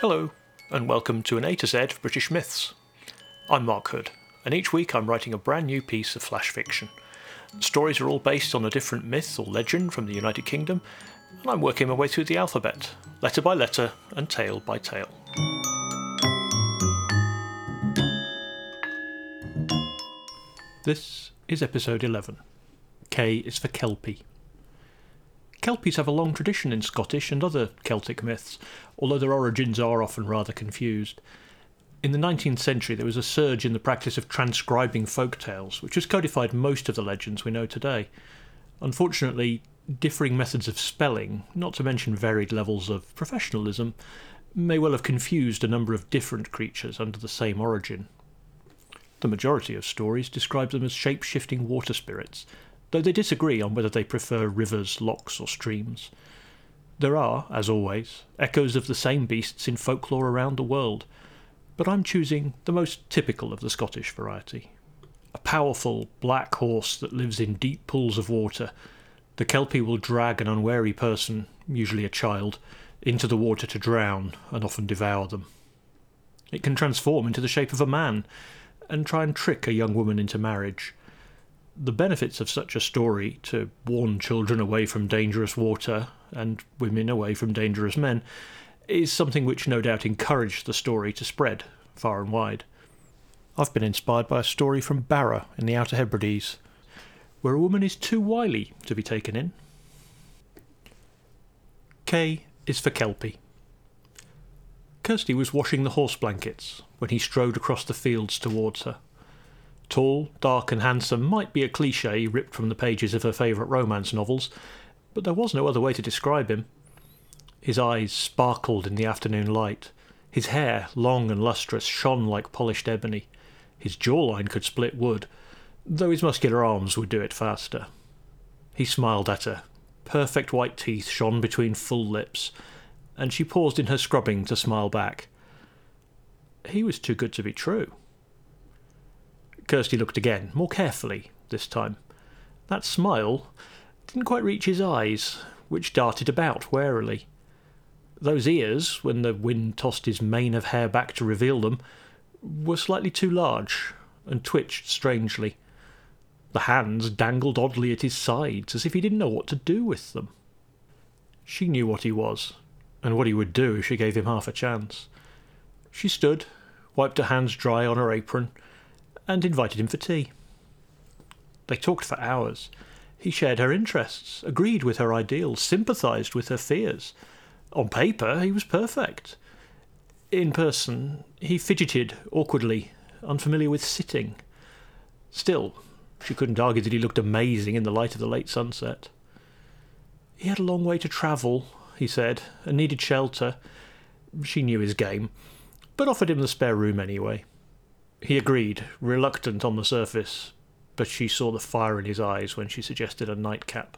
Hello, and welcome to an A to Z of British myths. I'm Mark Hood, and each week I'm writing a brand new piece of flash fiction. stories are all based on a different myth or legend from the United Kingdom, and I'm working my way through the alphabet, letter by letter and tale by tale. This is episode 11. K is for Kelpie. Kelpies have a long tradition in Scottish and other Celtic myths, although their origins are often rather confused. In the 19th century, there was a surge in the practice of transcribing folk tales, which has codified most of the legends we know today. Unfortunately, differing methods of spelling, not to mention varied levels of professionalism, may well have confused a number of different creatures under the same origin. The majority of stories describe them as shape shifting water spirits, though they disagree on whether they prefer rivers, lochs, or streams. There are, as always, echoes of the same beasts in folklore around the world, but I'm choosing the most typical of the Scottish variety. A powerful black horse that lives in deep pools of water, the Kelpie will drag an unwary person, usually a child, into the water to drown and often devour them. It can transform into the shape of a man and try and trick a young woman into marriage. The benefits of such a story to warn children away from dangerous water and women away from dangerous men is something which no doubt encouraged the story to spread far and wide. I've been inspired by a story from Barra in the Outer Hebrides, where a woman is too wily to be taken in. K is for Kelpie. Kirsty was washing the horse blankets when he strode across the fields towards her. Tall, dark, and handsome might be a cliche ripped from the pages of her favourite romance novels, but there was no other way to describe him. His eyes sparkled in the afternoon light. His hair, long and lustrous, shone like polished ebony. His jawline could split wood, though his muscular arms would do it faster. He smiled at her. Perfect white teeth shone between full lips, and she paused in her scrubbing to smile back. He was too good to be true. Kirsty looked again, more carefully this time. That smile didn't quite reach his eyes, which darted about warily. Those ears, when the wind tossed his mane of hair back to reveal them, were slightly too large and twitched strangely. The hands dangled oddly at his sides, as if he didn't know what to do with them. She knew what he was, and what he would do if she gave him half a chance. She stood, wiped her hands dry on her apron, and invited him for tea. They talked for hours. He shared her interests, agreed with her ideals, sympathised with her fears. On paper, he was perfect. In person, he fidgeted awkwardly, unfamiliar with sitting. Still, she couldn't argue that he looked amazing in the light of the late sunset. He had a long way to travel, he said, and needed shelter. She knew his game, but offered him the spare room anyway. He agreed, reluctant on the surface, but she saw the fire in his eyes when she suggested a nightcap.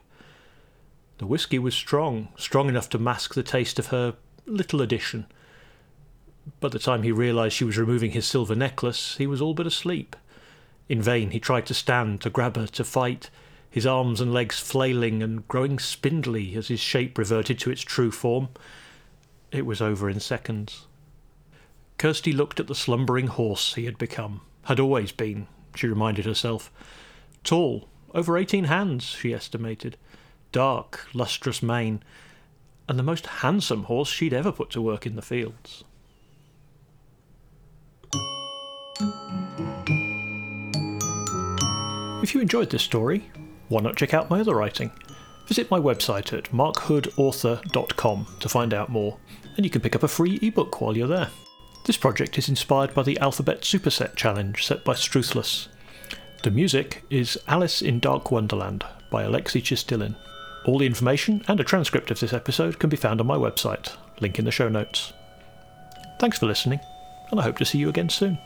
The whisky was strong, strong enough to mask the taste of her little addition. By the time he realized she was removing his silver necklace, he was all but asleep. In vain he tried to stand, to grab her, to fight, his arms and legs flailing and growing spindly as his shape reverted to its true form. It was over in seconds. Kirsty looked at the slumbering horse he had become, had always been, she reminded herself. Tall, over eighteen hands, she estimated dark, lustrous mane, and the most handsome horse she'd ever put to work in the fields. If you enjoyed this story, why not check out my other writing? Visit my website at markhoodauthor.com to find out more, and you can pick up a free ebook while you're there. This project is inspired by the Alphabet Superset challenge set by Struthless. The music is Alice in Dark Wonderland by Alexei Chistilin. All the information and a transcript of this episode can be found on my website, link in the show notes. Thanks for listening, and I hope to see you again soon.